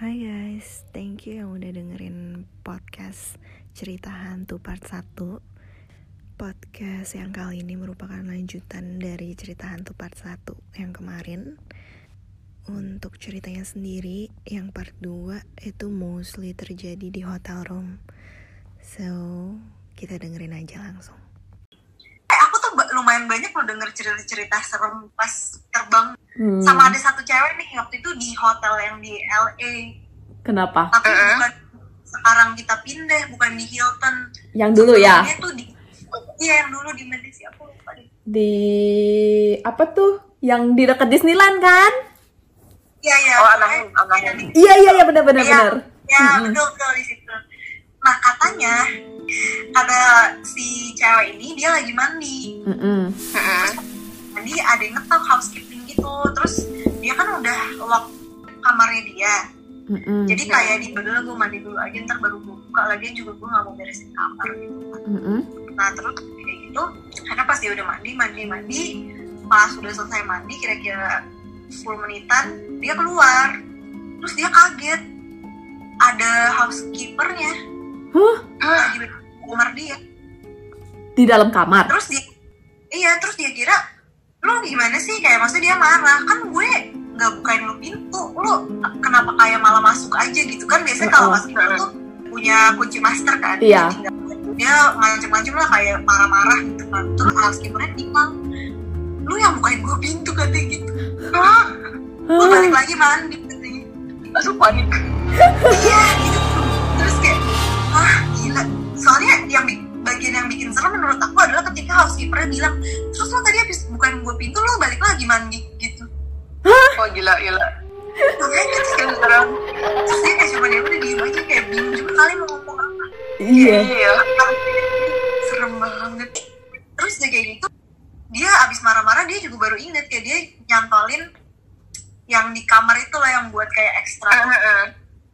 Hai guys, thank you yang udah dengerin podcast cerita hantu part 1 Podcast yang kali ini merupakan lanjutan dari cerita hantu part 1 yang kemarin. Untuk ceritanya sendiri, yang part 2 itu mostly terjadi di hotel room. So, kita dengerin aja langsung. Eh, aku tuh lumayan banyak loh denger cerita-cerita serem pas terbang Hmm. sama ada satu cewek nih waktu itu di hotel yang di LA Kenapa? tapi bukan sekarang kita pindah bukan di Hilton Yang dulu ya? Dia tuh di iya yang dulu di mana sih aku lupa deh Di apa tuh? Yang di dekat Disneyland kan? iya iya Oh, Anaheim, Anaheim. yang di- Iya iya iya benar benar Iya, benar. ya Mm-mm. betul betul di situ nah katanya kata si cewek ini dia lagi mandi Mm-mm. Jadi ada yang ngetok housekeeping gitu terus dia kan udah lock kamarnya dia Mm-mm. jadi kayak di dulu gue mandi dulu aja ntar baru gue buka lagi juga gue nggak mau beresin kamar gitu kan Mm-mm. nah terus kayak gitu karena pas dia udah mandi mandi mandi pas udah selesai mandi kira-kira 10 menitan dia keluar terus dia kaget ada housekeepernya Huh? lagi di kamar dia Di dalam kamar. terus dia iya terus dia kira lu gimana sih? Kayak maksudnya dia marah. Kan gue nggak bukain lu pintu. Lu kenapa kayak malah masuk aja gitu? Kan biasanya kalau masuk tuh punya kunci master kan. Iya. Dia macam-macam lah kayak marah-marah gitu kan. Terus housekeepernya bilang lu yang bukain gue pintu katanya gitu. Hah? gue balik lagi mandi katanya. Langsung panik. Iya. Iya. serem banget terus dia kayak gitu dia abis marah-marah dia juga baru inget kayak dia nyantolin yang di kamar itu lah yang buat kayak ekstra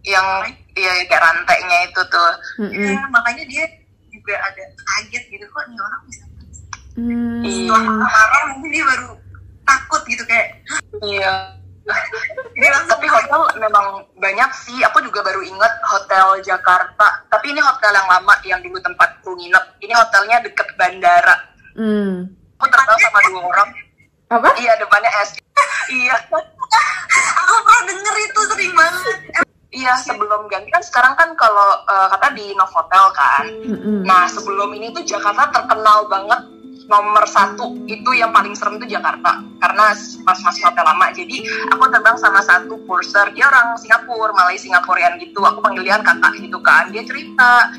Yang iya kayak rantainya itu tuh. Mm-mm. Ya, makanya dia juga ada kaget gitu kok nih orang bisa Hmm. setelah marah mungkin dia baru takut gitu kayak Iya. Tapi hotel memang banyak sih. Aku juga baru inget hotel Jakarta. Tapi ini hotel yang lama yang dulu tempatku nginep. Ini hotelnya deket bandara. Hmm. Aku terbang sama dua orang. Apa? Iya depannya S. iya. aku pernah denger itu sering banget Iya sebelum ganti kan sekarang kan kalau eh, kata di Novotel kan. Mm-mm. Nah sebelum ini tuh Jakarta terkenal banget nomor satu itu yang paling serem tuh Jakarta. Karena pas masih hotel lama. Jadi aku terbang sama satu purser. Dia orang Singapura Malaysia Singaporean gitu. Aku panggil dia kakak gitu kan. Dia cerita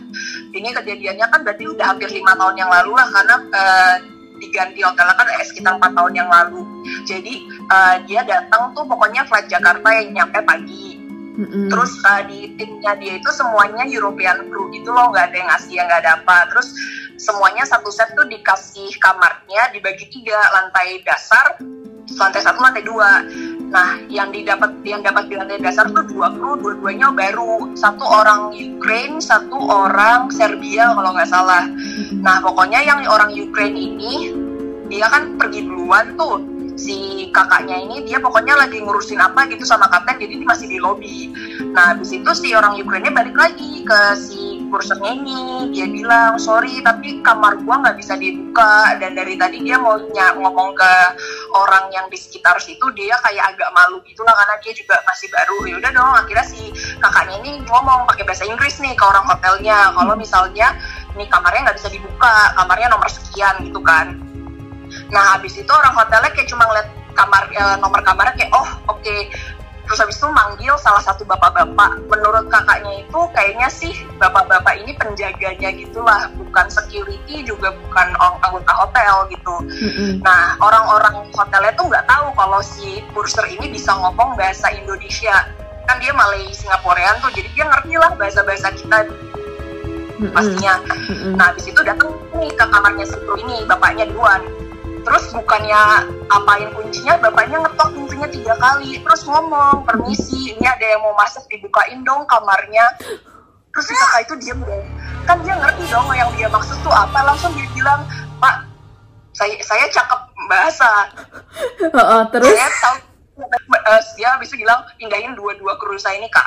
ini kejadiannya kan berarti udah hampir lima tahun yang lalu lah. Karena eh, diganti hotelnya kan eh, sekitar empat tahun yang lalu. Jadi eh, dia datang tuh pokoknya flight Jakarta yang nyampe pagi. Mm-mm. Terus uh, di timnya dia itu semuanya European crew gitu loh, nggak ada yang Asia, nggak ada apa. Terus semuanya satu set tuh dikasih kamarnya dibagi tiga, lantai dasar, lantai satu, lantai dua. Nah, yang didapat yang dapat di lantai dasar tuh dua kru, dua-duanya baru. Satu orang Ukraine, satu orang Serbia kalau nggak salah. Nah, pokoknya yang orang Ukraine ini dia kan pergi duluan tuh si kakaknya ini dia pokoknya lagi ngurusin apa gitu sama kapten jadi dia masih di lobby nah habis itu si orang Ukraine balik lagi ke si kursernya ini dia bilang sorry tapi kamar gua nggak bisa dibuka. Dan dari tadi dia mau ngomong ke orang yang di sekitar situ dia kayak agak malu gitu lah karena dia juga masih baru. Ya udah dong akhirnya si kakaknya ini ngomong pakai bahasa Inggris nih ke orang hotelnya. Kalau misalnya nih kamarnya nggak bisa dibuka kamarnya nomor sekian gitu kan. Nah habis itu orang hotelnya kayak cuma ngeliat kamar eh, nomor kamarnya kayak oh oke terus habis itu manggil salah satu bapak-bapak menurut kakaknya itu kayaknya sih bapak-bapak ini penjaganya gitulah bukan security juga bukan orang- anggota hotel gitu Mm-mm. nah orang-orang hotelnya tuh nggak tahu kalau si purser ini bisa ngomong bahasa Indonesia kan dia Malay Singaporean tuh jadi dia ngerti lah bahasa-bahasa kita pastinya Mm-mm. Nah, habis itu datang nih ke kamarnya si ini, bapaknya duluan. Terus bukannya apain kuncinya, bapaknya ngetok pintunya tiga kali. Terus ngomong, permisi, ini ada yang mau masuk, dibukain dong kamarnya. Terus si kakak itu diem dong. Kan dia ngerti dong yang dia maksud tuh apa. Langsung dia bilang, Pak, saya, saya cakep bahasa. Heeh, terus Saya tahu, eh, dia habis itu bilang, pindahin dua-dua kru saya ini ke,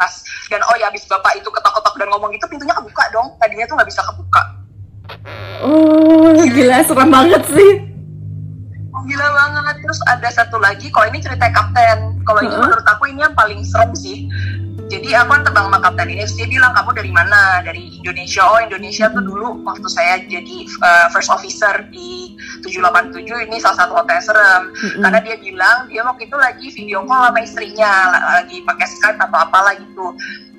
tas dan oh ya abis bapak itu ketok-ketok dan ngomong gitu pintunya kebuka dong tadinya tuh nggak bisa kebuka Oh, gila serem banget sih. gila banget terus ada satu lagi kalau ini cerita kapten kalau ini Heeh. menurut aku ini yang paling serem sih jadi aku kan terbang sama kapten ini terus dia bilang kamu dari mana dari Indonesia oh Indonesia tuh dulu waktu saya jadi uh, first officer di 787 ini salah satu hotel serem Mm-mm. karena dia bilang dia waktu itu lagi video call sama istrinya la- lagi pakai Skype atau apalah gitu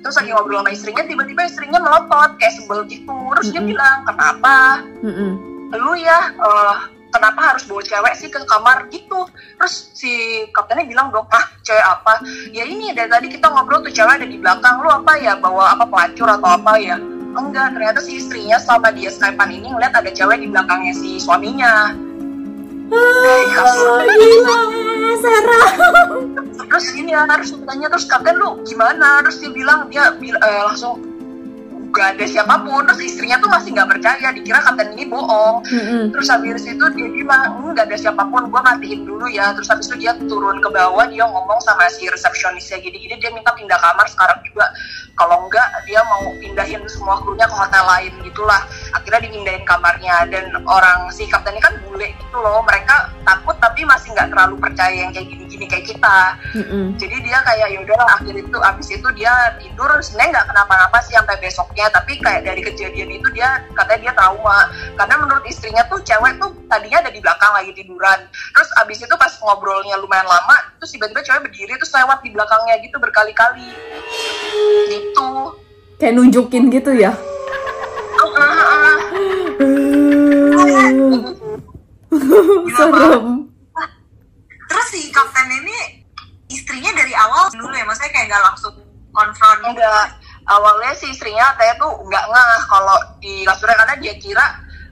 terus lagi ngobrol sama istrinya tiba-tiba istrinya melotot kayak sebel gitu terus dia Mm-mm. bilang kenapa Mm-mm. lu ya eh, kenapa harus bawa cewek sih ke kamar gitu? Terus si kaptennya bilang dong ah cewek apa? Ya ini dari tadi kita ngobrol tuh cewek ada di belakang. Lu apa ya? Bawa apa pelacur atau apa ya? Enggak ternyata si istrinya selama dia skypean ini ngeliat ada cewek di belakangnya si suaminya. Oh, gila, serem. terus ini ya harus tanya terus kapten lu gimana? Terus dia bilang dia eh, langsung gak ada siapa pun. Terus istrinya tuh masih nggak percaya dikira kapten ini bohong. Mm-mm. terus habis itu dia bilang "Hmm, nggak ada siapa pun gue matiin dulu ya. Terus habis itu dia turun ke bawah dia ngomong sama si resepsionisnya gini-gini dia minta pindah kamar sekarang juga kalau enggak dia mau pindahin semua krunya ke hotel lain gitulah. Akhirnya dipindahin kamarnya dan orang si kapten ini kan bule gitu loh. Mereka takut tapi masih nggak terlalu percaya yang kayak gini-gini kayak kita. Mm-mm. jadi dia kayak yaudahlah akhir itu abis itu dia tidur. Sebenarnya nggak kenapa-napa sih sampai besoknya tapi kayak dari kejadian itu dia katanya dia trauma. Karena menurut istrinya tuh cewek tuh tadinya ada di belakang lagi tiduran. Terus abis itu pas ngobrolnya lumayan lama terus tiba-tiba cewek berdiri terus lewat di belakangnya gitu berkali-kali gitu Kayak nunjukin gitu ya. Ah, ah, ah. serem. terus si kapten ini istrinya dari awal dulu ya maksudnya kayak nggak langsung konfront enggak awalnya si istrinya katanya tuh nggak ngeh kalau di kasurnya karena dia kira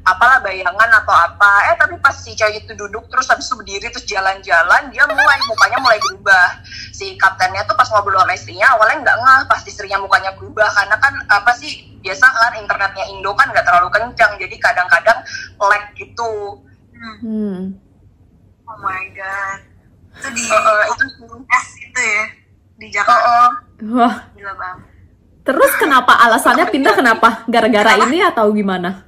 apalah bayangan atau apa. Eh tapi pas si cewek itu duduk terus habis itu berdiri terus jalan-jalan dia mulai mukanya mulai berubah. Si kaptennya tuh pas ngobrol sama istrinya awalnya nggak ngeh pas istrinya mukanya berubah. Karena kan apa sih biasa kan internetnya Indo kan nggak terlalu kencang jadi kadang-kadang lag gitu. Hmm, oh my god. Itu di Eh, eh, itu S itu ya? Di Jakarta. Eh. Wah, gila banget. Terus kenapa alasannya pindah? kenapa? Gara-gara ini atau gimana?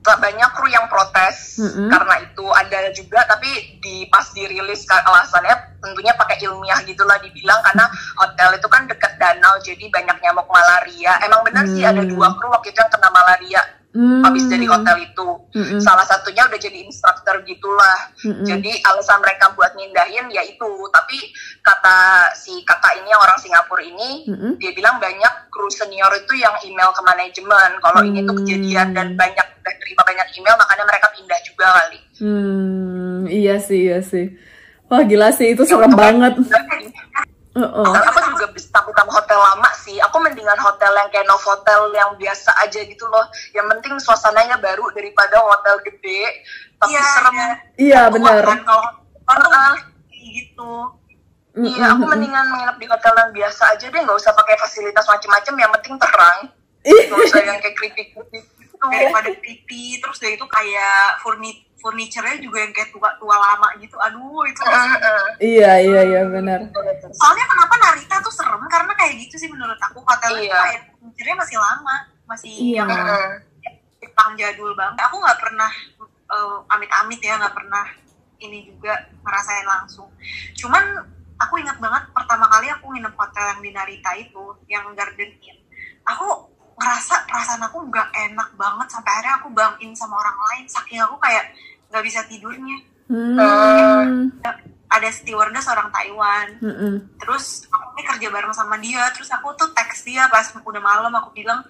Banyak kru yang protes Mm-mm. karena itu ada juga tapi di pas dirilis alasannya tentunya pakai ilmiah gitulah dibilang karena hotel itu kan deket danau jadi banyak nyamuk malaria emang benar sih ada Hmm. dua kru waktu itu yang kena malaria Hmm. habis dari hotel itu Mm-mm. salah satunya udah jadi instruktur gitulah Mm-mm. jadi alasan mereka buat mindahin ya itu tapi kata si kakak ini orang Singapura ini Mm-mm. dia bilang banyak kru senior itu yang email ke manajemen kalau ini tuh Hmm. kejadian dan banyak udah terima banyak email makanya mereka pindah juga kali Hmm, iya sih, iya sih. Wah gila sih, itu serem banget. Dan aku juga bisa takut sama hotel lama sih. Aku mendingan hotel yang kayak Novotel yang biasa aja gitu loh. Yang penting suasananya baru daripada hotel gede tapi Iya, serem. iya. Iya benar. kalau tuh Ah. kayak gitu Iya, aku mendingan menginap di hotel yang biasa aja deh, nggak usah pakai fasilitas macem-macem. Yang penting terang, nggak usah yang kayak creepy creepy gitu. daripada creepy terus dari itu kayak furni furniture-nya juga yang kayak tua tua lama gitu aduh itu Heeh, heeh. Iya, iya, iya benar. soalnya kenapa Narita tuh serem karena kayak gitu sih menurut aku hotelnya tuh Iya. kayak furniture-nya masih lama masih Iya. yang Heeh. Jepang jadul banget aku nggak pernah eh, amit-amit ya nggak pernah ini juga ngerasain langsung cuman aku ingat banget pertama kali aku nginep hotel yang di Narita itu yang Garden Inn aku ngerasa perasaan aku nggak enak banget sampai akhirnya aku bangin sama orang lain saking aku kayak nggak bisa tidurnya. Hmm. ada stewardess orang Taiwan. Mm-mm. terus aku nih kerja bareng sama dia. Terus aku tuh teks dia pas udah malam aku bilang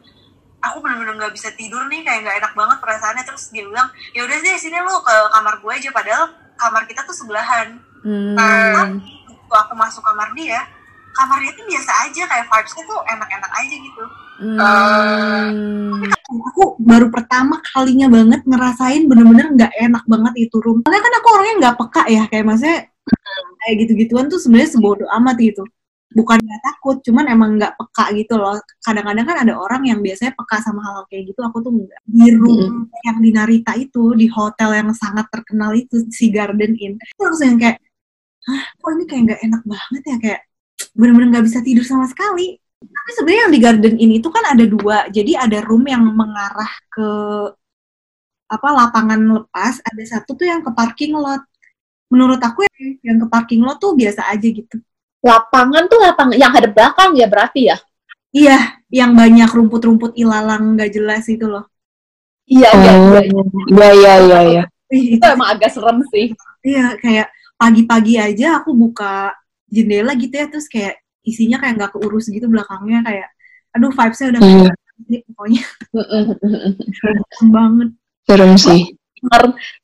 aku bener-bener nggak bisa tidur nih kayak nggak enak banget perasaannya. Terus dia bilang ya udah deh sini lu ke kamar gue aja. Padahal kamar kita tuh sebelahan. Hmm. tapi waktu aku masuk kamar dia kamar dia tuh biasa aja kayak vibesnya tuh enak-enak aja gitu Hmm. aku baru pertama kalinya banget ngerasain bener-bener nggak enak banget itu room. Soalnya kan aku orangnya nggak peka ya, kayak maksudnya kayak gitu-gituan tuh sebenarnya sebodoh amat gitu. Bukan nggak takut, cuman emang nggak peka gitu loh. Kadang-kadang kan ada orang yang biasanya peka sama hal-hal kayak gitu, aku tuh nggak. Di room yang di Narita itu, di hotel yang sangat terkenal itu, si Garden Inn, itu langsung yang kayak, hah kok ini kayak nggak enak banget ya, kayak bener-bener nggak bisa tidur sama sekali. Tapi sebenarnya yang di garden ini tuh kan ada dua. Jadi ada room yang mengarah ke apa lapangan lepas, ada satu tuh yang ke parking lot. Menurut aku yang, yang ke parking lot tuh biasa aja gitu. Lapangan tuh lapangan yang hadap belakang ya berarti ya? Iya, yang banyak rumput-rumput ilalang nggak jelas itu loh. Iya, iya, Oh, iya. iya iya iya iya. Itu itu emang agak serem sih. Iya, kayak pagi-pagi aja aku buka jendela gitu ya, terus kayak isinya kayak nggak keurus gitu belakangnya kayak, aduh vibes-nya udah nggak ada nih, pokoknya serem banget. Serem sih. Dengar,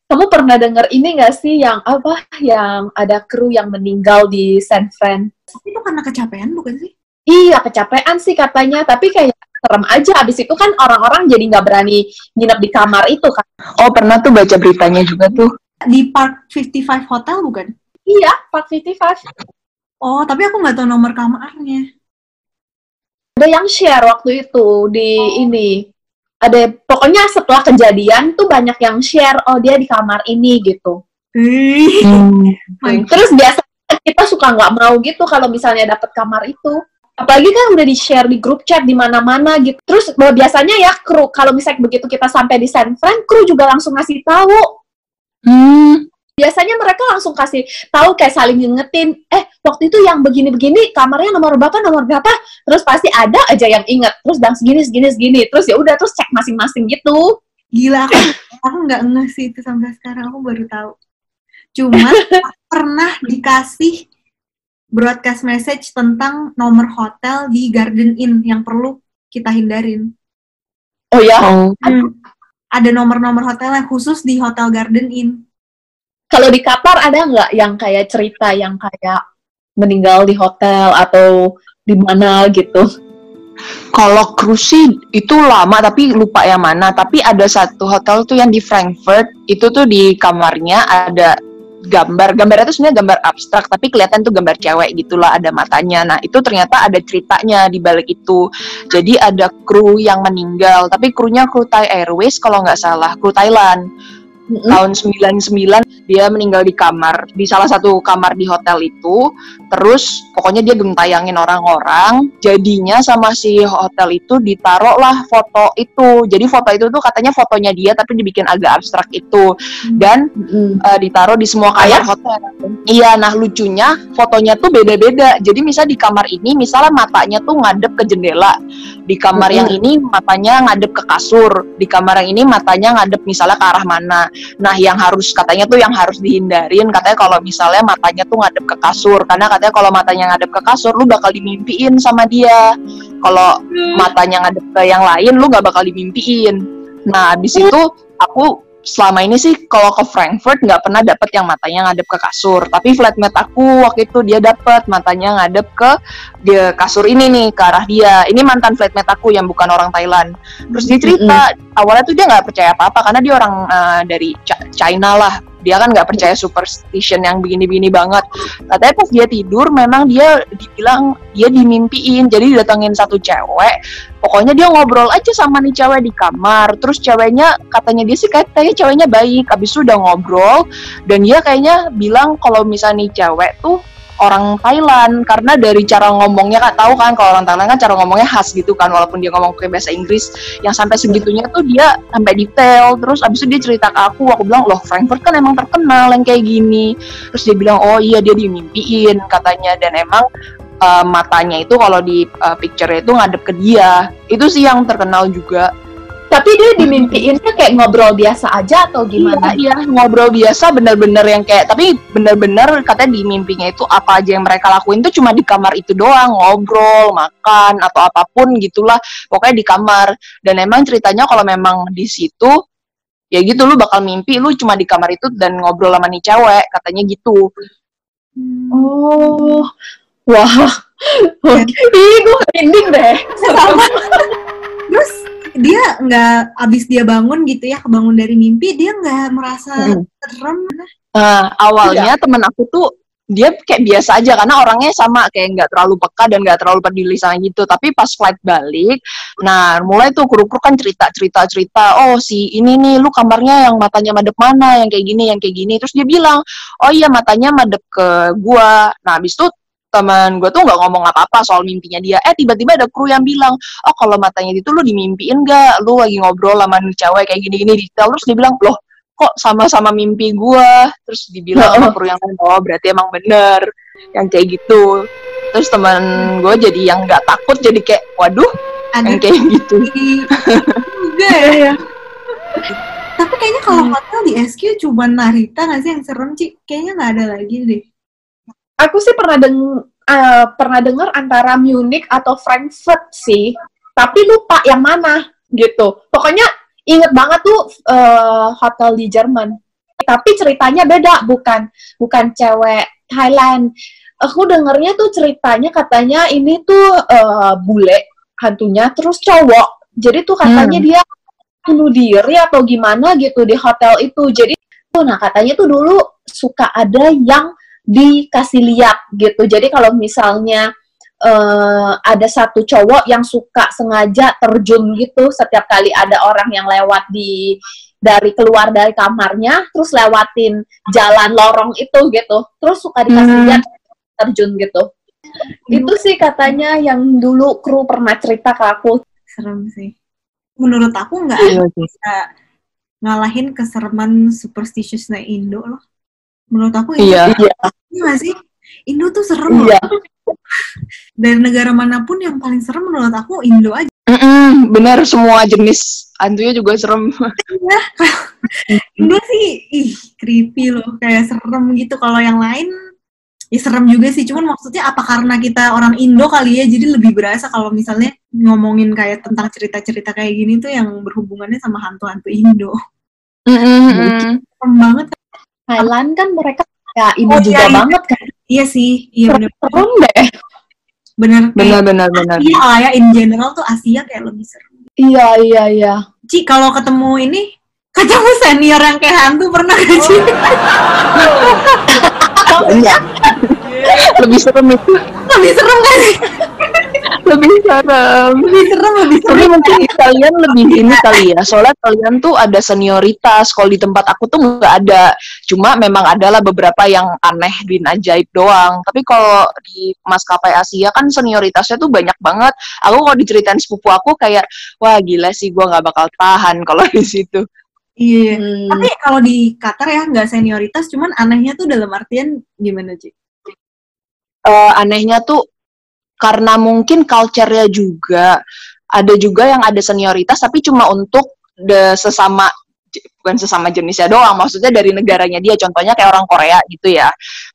kamu pernah dengar ini nggak sih yang apa? Yang ada kru yang meninggal di San Fran? Itu karena kecapean bukan sih? Iya, kecapean sih katanya, tapi kayak serem aja. Abis itu kan orang-orang jadi nggak berani nginep di kamar itu kan. Oh pernah tuh baca beritanya juga tuh. Di Park 55 Hotel bukan? Iya, Park 55. Oh, tapi aku nggak tahu nomor kamarnya. Ada yang share waktu itu di ini. Ada pokoknya setelah kejadian tuh banyak yang share, oh dia di kamar ini gitu. Hmm. God. Terus biasanya kita suka nggak mau gitu kalau misalnya dapat kamar itu. Apalagi kan udah di-share di grup chat di mana-mana gitu. Terus biasanya ya kru kalau misalnya begitu kita sampai di San Fran, kru juga langsung ngasih tahu. Hmm. Biasanya mereka langsung kasih tahu kayak saling ngingetin, eh waktu itu yang begini-begini kamarnya nomor berapa nomor berapa, terus pasti ada aja yang inget, terus dan segini segini segini, terus ya udah terus cek masing-masing gitu. Gila aku aku nggak ngeh sih itu sampai sekarang aku baru tahu. Cuma pernah dikasih broadcast message tentang nomor hotel di Garden Inn yang perlu kita hindarin. Oh ya, Oh. Ada nomor-nomor hotel yang khusus di Hotel Garden Inn. Kalau di Qatar ada nggak yang kayak cerita yang kayak meninggal di hotel atau di mana gitu? Kalau cruise itu lama tapi lupa yang mana. Tapi ada satu hotel tuh yang di Frankfurt itu tuh di kamarnya ada gambar. Gambarnya tuh sebenarnya gambar abstrak tapi kelihatan tuh gambar cewek gitulah ada matanya. Nah itu ternyata ada ceritanya di balik itu. Jadi ada kru yang meninggal tapi krunya kru Thai Airways kalau nggak salah kru Thailand Mm-mm. tahun 99 dia meninggal di kamar di salah satu kamar di hotel itu. Terus pokoknya dia gentayangin orang-orang. Jadinya sama si hotel itu ditaruh lah foto itu. Jadi foto itu tuh katanya fotonya dia tapi dibikin agak abstrak itu. Dan Mm-mm. eh, ditaruh di semua kamar Ayah? hotel. Iya nah lucunya fotonya tuh beda-beda. Jadi misal di kamar ini misalnya matanya tuh ngadep ke jendela. Di kamar yang ini matanya ngadep ke kasur. Di kamar yang ini matanya ngadep misalnya ke arah mana Nah, yang harus katanya tuh yang harus dihindarin katanya kalau misalnya matanya tuh ngadep ke kasur karena katanya kalau matanya ngadep ke kasur lu bakal dimimpiin sama dia. Kalau matanya ngadep ke yang lain lu nggak bakal dimimpiin. Nah, habis itu aku selama ini sih kalau ke Frankfurt nggak pernah dapet yang matanya ngadep ke kasur. Tapi flatmate aku waktu itu dia dapet matanya ngadep ke dia kasur ini nih ke arah dia. Ini mantan flatmate aku yang bukan orang Thailand. Terus dia cerita awalnya tuh dia nggak percaya apa-apa karena dia orang eh, dari Ch- China lah. Dia kan nggak percaya superstition yang begini-begini banget. Katanya pas dia tidur memang dia dibilang dia dimimpiin. Jadi didatengin satu cewek. Pokoknya dia ngobrol aja sama nih cewek di kamar. Terus ceweknya katanya dia sih katanya ceweknya baik. Abis itu udah ngobrol dan dia kayaknya bilang kalau misalnya nih cewek tuh orang Thailand. Karena dari cara ngomongnya kan tahu kan kalau orang Thailand kan cara ngomongnya khas gitu kan walaupun dia ngomong pakai bahasa Inggris yang sampai segitunya tuh dia sampai detail. Terus abis itu dia cerita ke aku aku bilang loh Frankfurt kan emang terkenal yang kayak gini. Terus dia bilang oh iya dia dimimpiin katanya. Dan emang uh, matanya itu kalau di uh, picture itu ngadep ke dia. Itu sih yang terkenal juga Tapi dia dimimpiinnya kayak ngobrol biasa aja atau gimana? Iya, iya, ngobrol biasa bener-bener yang kayak tapi bener-bener katanya di mimpinya itu apa aja yang mereka lakuin tuh cuma di kamar itu doang, ngobrol, makan atau apa pun gitulah. Pokoknya di kamar. Dan emang ceritanya kalau memang di situ ya gitu lu bakal mimpi lu cuma di kamar itu dan ngobrol sama nih cewek, katanya gitu. Oh, wah, ih gue merinding deh. Terus dia nggak abis dia bangun gitu ya kebangun dari mimpi dia nggak merasa Mm. serem. Nah, awalnya temen aku tuh dia kayak biasa aja karena orangnya sama kayak nggak terlalu peka dan nggak terlalu peduli sama gitu tapi pas flight balik nah mulai tuh kru-kru kan cerita cerita cerita oh si ini nih lu kamarnya yang matanya madep mana yang kayak gini yang kayak gini. Terus dia bilang oh iya matanya madep ke gua. Nah habis itu teman gue tuh nggak ngomong apa-apa soal mimpinya dia. Eh tiba-tiba ada kru yang bilang oh kalau matanya itu lu dimimpiin gak lu lagi ngobrol sama nih cewek kayak gini-gini detail. Terus dia bilang loh kok sama-sama mimpi gue terus dibilang sama kru yang lain oh berarti emang bener yang kayak gitu. Terus teman gue jadi yang nggak takut jadi kayak waduh ada yang kayak gitu. Juga ya. Tapi kayaknya kalau hotel di SQ cuma Narita nggak sih yang serem Ci? kayaknya nggak ada lagi deh Aku sih pernah deng eh, pernah dengar antara Munich atau Frankfurt sih, tapi lupa yang mana gitu. Pokoknya inget banget tuh eh, hotel di Jerman. Tapi ceritanya beda, bukan bukan cewek Thailand. Aku dengernya tuh ceritanya katanya ini tuh eh, bule hantunya, terus cowok. Jadi tuh katanya dia bunuh diri atau gimana gitu di hotel itu. Jadi tuh nah katanya tuh dulu suka ada yang dikasih lihat gitu. Jadi kalau misalnya eh, ada satu cowok yang suka sengaja terjun gitu setiap kali ada orang yang lewat di dari keluar dari kamarnya terus lewatin jalan lorong itu gitu. Terus suka dikasih Hmm. lihat terjun gitu. Itu sih katanya yang dulu kru pernah cerita ke aku. serem sih menurut aku nggak Iya bisa ngalahin kesereman superstitiousnya Indo loh menurut aku iya Iya. Iya nggak sih? Indo tuh serem loh. Iya. Dari negara mana pun yang paling serem menurut aku Indo aja. Mm-mm, bener semua jenis hantunya juga serem Indo sih, ih creepy loh. Kayak serem gitu. Kalau yang lain, ya serem juga sih. Cuman maksudnya apa karena kita orang Indo kali ya, jadi lebih berasa kalau misalnya ngomongin kayak tentang cerita-cerita kayak gini tuh yang berhubungannya sama hantu-hantu Indo. Mm-mm, mm-mm. Serem banget. Thailand kan mereka ya ini Oh, juga iya, iya. banget kan. Iya sih, iya bener. Serem deh. Bener. benar benar benar Iya ya, in general tuh Asia kayak lebih serem. Iya, iya, iya. Ci, kalau ketemu ini, ketemu senior yang kayak hantu pernah gak Ci? banyak lebih serem itu lebih serem kan sih? lebih serem Lebih serem, lebih tapi serem. mungkin kalian lebih ini kali ya soalnya kalian tuh ada senioritas kalau di tempat aku tuh nggak ada cuma memang adalah beberapa yang aneh bin ajaib doang tapi kalau di maskapai Asia kan senioritasnya tuh banyak banget aku kalau diceritain sepupu aku kayak wah gila sih gua nggak bakal tahan kalau di situ Iya. Hmm. Tapi kalau di Qatar ya nggak senioritas, cuman anehnya tuh dalam artian gimana Ci? Eh, anehnya tuh karena mungkin culture-nya juga ada juga yang ada senioritas tapi cuma untuk the sesama bukan sesama jenisnya doang maksudnya dari negaranya dia. Contohnya kayak orang Korea gitu ya.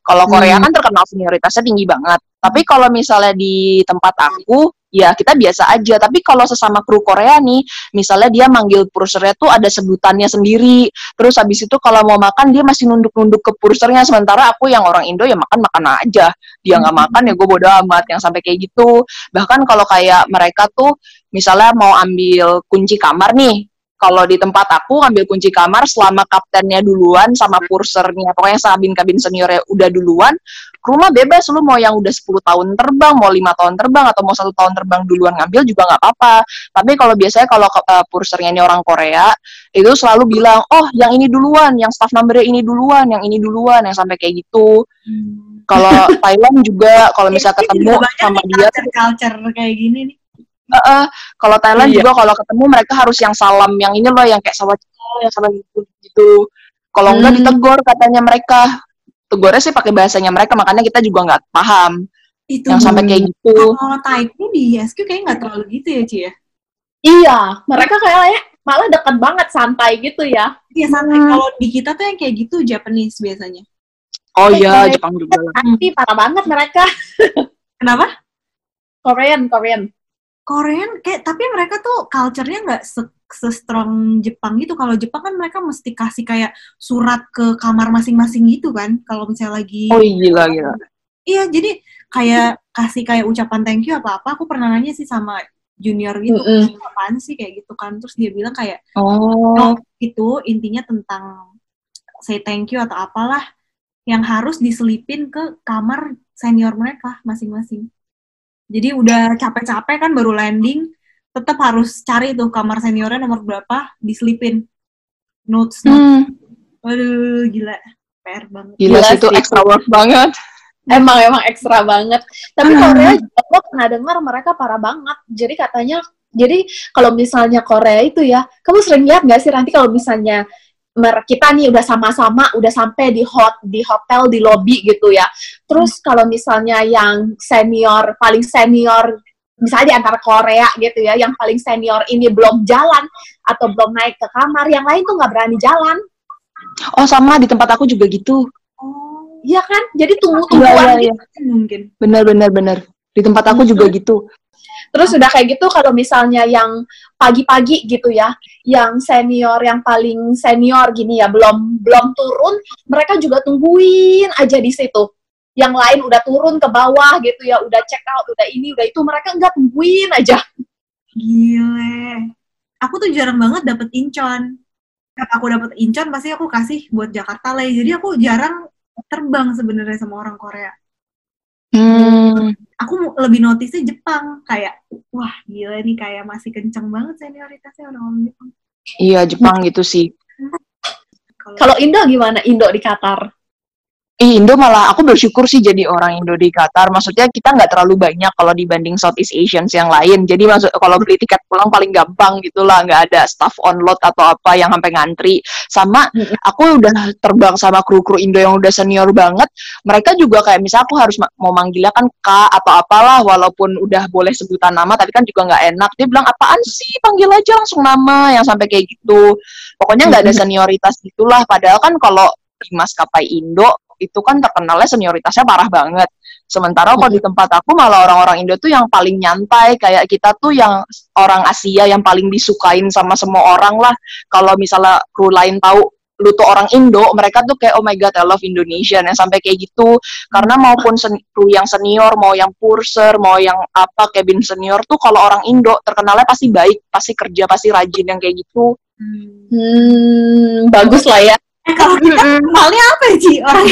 Kalau Korea Hmm. kan terkenal senioritasnya tinggi banget. Tapi kalau misalnya di tempat aku ya kita biasa aja. Tapi kalau sesama kru Korea nih misalnya dia manggil pursernya tuh ada sebutannya sendiri. Terus habis itu kalau mau makan dia masih nunduk-nunduk ke pursernya. Sementara aku yang orang Indo ya makan makan aja. Dia nggak makan ya gue bodo amat yang sampai kayak gitu. Bahkan kalau kayak mereka tuh misalnya mau ambil kunci kamar nih. Kalau di tempat aku ngambil kunci kamar selama kaptennya duluan sama pursernya. Pokoknya kabin-kabin seniornya udah duluan rumah bebas lu mau yang udah 10 tahun terbang mau lima tahun terbang atau mau satu tahun terbang duluan ngambil juga nggak apa-apa tapi kalau biasanya kalau uh, pursernya ini orang Korea itu selalu bilang oh yang ini duluan yang staff numbernya ini duluan yang ini duluan yang sampai kayak gitu kalau Thailand juga kalau misalnya ketemu sama dia culture kayak gini nih. Uh, uh, kalau Thailand Iya. juga kalau ketemu mereka harus yang salam yang ini loh yang kayak sawat yang salam gitu gitu kalau enggak Hmm. ditegur katanya mereka tegurnya sih pakai bahasanya mereka makanya kita juga nggak paham Itu yang sampai kayak gitu kalau type di SQ kayaknya nggak terlalu gitu ya Ci ya. Iya, mereka kayaknya malah dekat banget santai gitu ya. Iya santai. Hmm. Kalau di kita tuh yang kayak gitu Japanese biasanya. oh Eh, iya Korea- Jepang juga lah Tapi parah banget mereka. Kenapa? Korean, Korean. Korean kayak tapi mereka tuh culture-nya nggak se se-strong Jepang gitu. Kalau Jepang kan mereka mesti kasih kayak surat ke kamar masing-masing gitu kan. Kalau misalnya lagi oh iya gila gila Iya, jadi kayak kasih kayak ucapan thank you apa apa. Aku pernah nanya sih sama junior gitu, Mm-mm. "Ini apaan sih kayak gitu kan? Terus dia bilang kayak oh itu intinya tentang say thank you atau apalah yang harus diselipin ke kamar senior mereka masing-masing. Jadi udah capek-capek kan baru landing, tetap harus cari tuh kamar seniornya nomor berapa, diselipin notes. notes. hmm, Waduh, gila. PR banget. gila Gila sih itu extra work banget emang emang ekstra banget tapi Korea juga gue pernah dengar mereka parah banget jadi katanya jadi kalau misalnya Korea itu ya kamu sering lihat nggak sih nanti kalau misalnya kita nih udah sama-sama udah sampai di hot di hotel di lobby gitu ya terus kalau misalnya yang senior paling senior misalnya di antara Korea gitu ya yang paling senior ini belum jalan atau belum naik ke kamar yang lain tuh nggak berani jalan Oh sama di tempat aku juga gitu. Oh, Iya kan jadi Iya tunggu-tungguan iya iya. mungkin. Bener bener bener. Di tempat aku juga gitu. Terus udah kayak gitu kalau misalnya yang pagi-pagi gitu ya, yang senior yang paling senior gini ya belum belum turun, mereka juga tungguin aja di situ. Yang lain udah turun ke bawah gitu ya, udah check out, udah ini, udah itu, mereka nggak tungguin aja. Gile. Aku tuh jarang banget dapet incon. Kalau aku dapet incon pasti aku kasih buat Jakarta lah. Jadi aku jarang terbang sebenarnya sama orang Korea. Hmm. Aku lebih notice Jepang kayak wah gila nih kayak masih kenceng banget senioritasnya orang-orang Jepang. Iya Jepang gitu sih. Kalau Indo gimana? Indo di Qatar? Ih, Indo malah aku bersyukur sih jadi orang Indo di Qatar. Maksudnya kita nggak terlalu banyak kalau dibanding Southeast Asians yang lain. Jadi maksud kalau beli tiket pulang paling gampang gitulah, nggak ada staff on load atau apa yang sampai ngantri. Sama aku udah terbang sama kru-kru Indo yang udah senior banget. Mereka juga kayak misalnya aku harus ma- mau manggilnya kan Kak atau apalah walaupun udah boleh sebutan nama tapi kan juga nggak enak. Dia bilang apaan sih panggil aja langsung nama yang sampai kayak gitu. Pokoknya nggak ada senioritas gitulah. Padahal kan kalau di maskapai Indo itu kan terkenalnya senioritasnya parah banget. Sementara kalau di tempat aku malah orang-orang Indo tuh yang paling nyantai, kayak kita tuh yang orang Asia yang paling disukain sama semua orang lah. Kalau misalnya kru lain tahu lu tuh orang Indo, mereka tuh kayak oh my god I love Indonesia yang sampai kayak gitu. Karena maupun sen- kru yang senior, mau yang purser, mau yang apa cabin senior tuh kalau orang Indo terkenalnya pasti baik, pasti kerja, pasti rajin yang kayak gitu. Hmm. Hmm, bagus lah ya. Eh kalau kita kenalnya apa ya Ci? Orang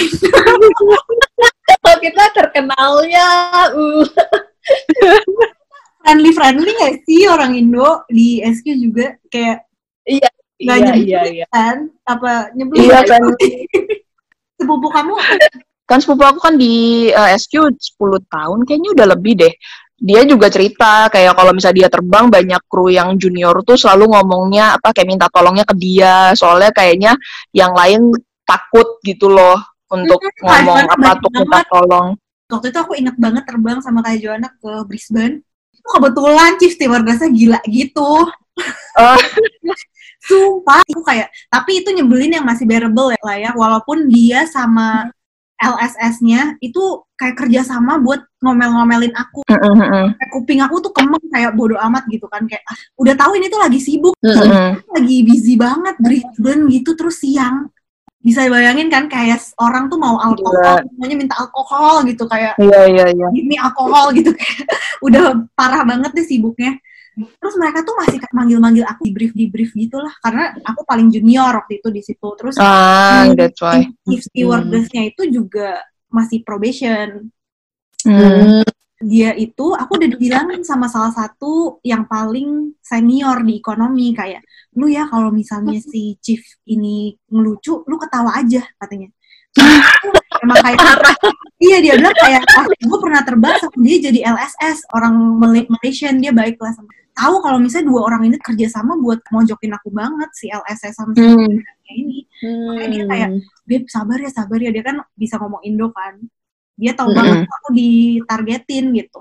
Kalau kita terkenalnya, uh, friendly friendly nggak sih orang Indo di SQ juga kayak iya, nggak iya, nyebelin iya, iya. kan? Apa nyebelin? Iya kan. Sepupu kamu kan sepupu aku kan di eh, SQ 10 tahun kayaknya udah lebih deh dia juga cerita kayak kalau misalnya dia terbang banyak kru yang junior tuh selalu ngomongnya apa kayak minta tolongnya ke dia soalnya kayaknya yang lain takut gitu loh untuk Hmm, ngomong apa untuk minta tolong waktu itu aku inget banget terbang sama Kak Joanna ke Brisbane. Itu kebetulan chief stewardess-nya gila gitu. Oh. Sumpah, aku kayak, tapi itu nyebelin yang masih bearable ya lah ya, walaupun dia sama LSS-nya itu kayak kerjasama buat ngomel-ngomelin aku. Mm, Kayak kuping aku tuh kemeng kayak bodo amat gitu kan. Kayak, ah, udah tahu ini tuh lagi sibuk, mm, lagi busy banget Brisbane gitu, terus siang. Bisa bayangin kan kayak orang tuh mau alkohol, semuanya minta alkohol gitu kayak iya iya iya. Ini alkohol gitu. Udah parah banget deh sibuknya terus mereka tuh masih manggil-manggil aku di brief di brief gitulah. Karena aku paling junior waktu itu di situ. Terus ah Hmm. that's why. chief stewardess-nya itu juga masih probation. Hmm. dia itu aku udah dibilangin sama salah satu yang paling senior di ekonomi. Kayak lu ya kalau misalnya si chief ini ngelucu lu ketawa aja katanya. Emang kayak iya dia bilang kayak ah, gue pernah terbang sama dia jadi LSS orang Mal- Malaysian dia baik lah sama tahu kalau misalnya dua orang ini kerjasama buat mojokin aku banget si LSS sama si Hmm. ini. Makanya dia kayak, Beb sabar ya sabar ya. Dia kan bisa ngomong Indo kan. Dia tahu Mm-mm. banget aku ditargetin gitu.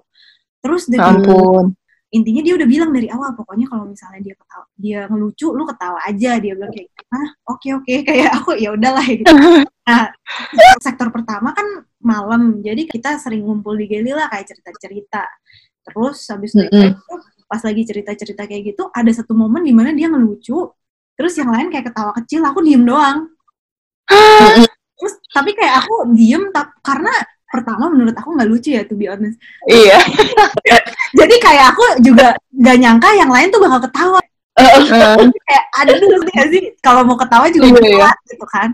Terus Ya dari ampun. intinya dia udah bilang dari awal pokoknya kalau misalnya dia ketawa dia ngelucu lu ketawa aja. Dia bilang kayak ah oke oke. Kayak aku ya udahlah gitu. Nah sektor pertama kan malam. Jadi kita sering ngumpul di Geli lah kayak cerita cerita terus habis dari Mm-mm. itu pas lagi cerita cerita kayak gitu ada satu momen di mana dia ngelucu terus yang lain kayak ketawa kecil aku diem doang. Terus tapi kayak aku diem tap, karena pertama menurut aku nggak lucu ya to be honest. Iya. Jadi kayak aku juga nggak nyangka yang lain tuh bakal ketawa. Kayak ada ngerti nggak sih? Kalau mau ketawa juga Iya, mau iya. ketawa gitu kan.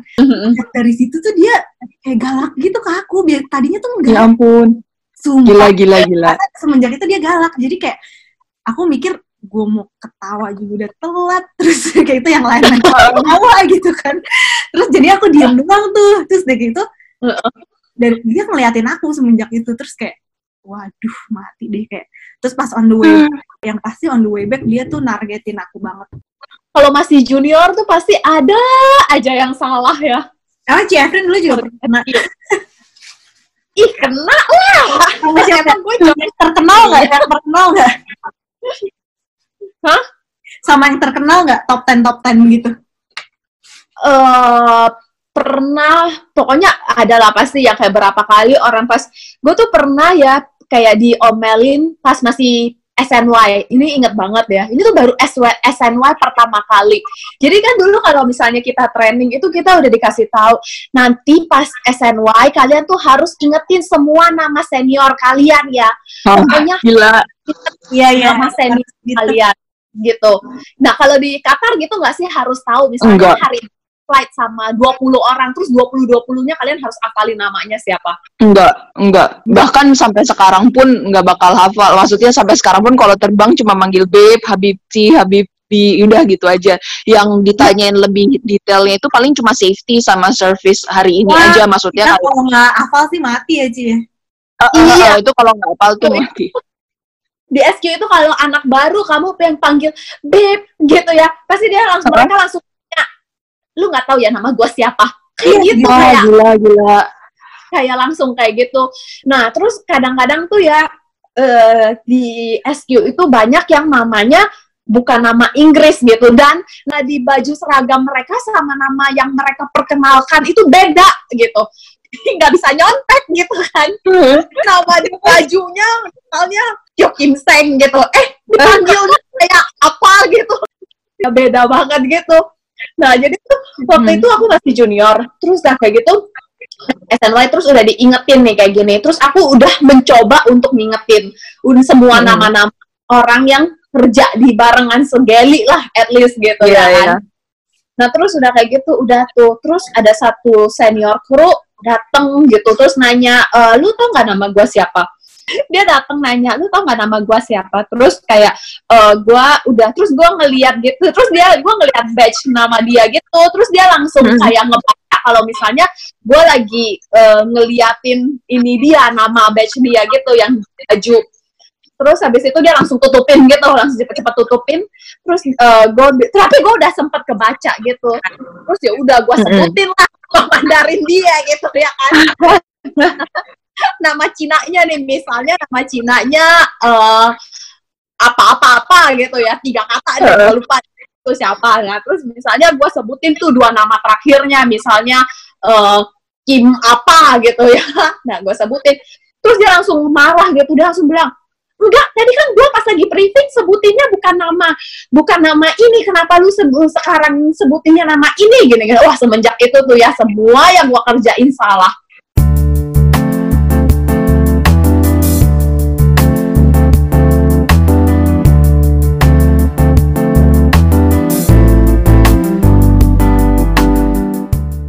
Dari situ tuh dia kayak galak gitu ke aku biar tadinya tuh ya enggak ampun. Sumpah. Gila gila gila. Semenjak itu dia galak. Jadi kayak aku mikir gue mau ketawa juga udah telat. Terus kayak itu yang lain ketawa gitu kan. Terus jadi aku diem doang tuh terus dari itu dari dia ngeliatin aku semenjak itu terus kayak waduh mati deh kayak. Terus pas on the way Hmm. yang pasti on the way back dia tuh nargetin aku banget. Kalau masih junior tuh pasti ada aja yang salah ya. ah Ci Efren dulu juga pernah. Ih, kena lah. sama siapa? Gue terkenal nggak yang terkenal nggak Hah? sama yang terkenal nggak? Top 10 top 10 gitu? Eh pernah pokoknya adalah pasti yang kayak berapa kali orang pas gue tuh pernah ya kayak diomelin pas masih SNY ini inget banget ya ini tuh baru SW, SNY pertama kali. Jadi kan dulu kalau misalnya kita training itu kita udah dikasih tahu nanti pas SNY kalian tuh harus ingetin semua nama senior kalian ya. Ah, pokoknya gila. Iya iya nama senior gitu. kalian gitu. Nah, kalau di Qatar gitu nggak sih harus tahu misalnya Enggak. hari flight sama 20 orang terus 20 20-nya kalian harus hafalin namanya siapa. Enggak, enggak. Bahkan sampai sekarang pun enggak bakal hafal. Maksudnya sampai sekarang pun kalau terbang cuma manggil Beb, Habibti, Habibti, udah gitu aja. Yang ditanyain lebih detailnya itu paling cuma safety sama service hari ini Wah, aja. Maksudnya kayak, kalau nggak hafal sih mati ya. eh, eh, Iya. eh, itu kalau nggak hafal tuh Tuh, mati. Di SQ itu kalau anak baru kamu pengen panggil Beb gitu ya, pasti dia langsung Apa? mereka langsung tanya, lu nggak tahu ya nama gua siapa. Kayak Iya, gitu Wah, kayak gila, gila. kayak langsung kayak gitu. Nah, terus kadang-kadang tuh ya eh, di SQ itu banyak yang namanya bukan nama Inggris gitu. Dan nah di baju seragam mereka sama nama yang mereka perkenalkan itu beda gitu. nggak bisa nyontek gitu kan. Nama di bajunya misalnya Yo Kim Seng gitu. Eh dipanggilnya kayak apa gitu. Ya beda banget gitu. Nah jadi tuh waktu Hmm. itu aku masih junior. Terus dah kayak gitu SNY terus udah diingetin nih kayak gini. Terus aku udah mencoba untuk ngingetin udah semua Hmm. nama-nama orang yang kerja di barengan segeli lah at least gitu Iya, ya kan iya. Nah terus udah kayak gitu, udah tuh. Terus ada satu senior kru dateng gitu, terus nanya, e, lu tau nggak nama gua siapa? Dia dateng nanya, lu tau nggak nama gua siapa? Terus kayak e, gua udah, terus gua ngeliat gitu, terus dia, gua ngeliat badge nama dia gitu, terus dia langsung Hmm. kayak ngebaca kalau misalnya gua lagi e, ngeliatin ini dia nama badge dia gitu yang baju terus habis itu dia langsung tutupin gitu langsung cepet-cepet tutupin. Terus eh gue tapi gue udah sempet kebaca gitu. Terus ya udah gue sebutin lah gue mandarin dia gitu ya kan. Nama Cinanya nih misalnya nama Cinanya eh apa-apa-apa gitu ya tiga kata deh Heeh. gue lupa itu siapa. Nah terus misalnya gue sebutin tuh dua nama terakhirnya misalnya eh Kim apa gitu ya. Nah gue sebutin. Terus dia langsung marah gitu dia langsung bilang enggak tadi kan gue pas lagi briefing sebutinnya bukan nama bukan nama ini kenapa lu sebut sekarang sebutinnya nama ini gini gini wah semenjak itu tuh ya semua yang gue kerjain salah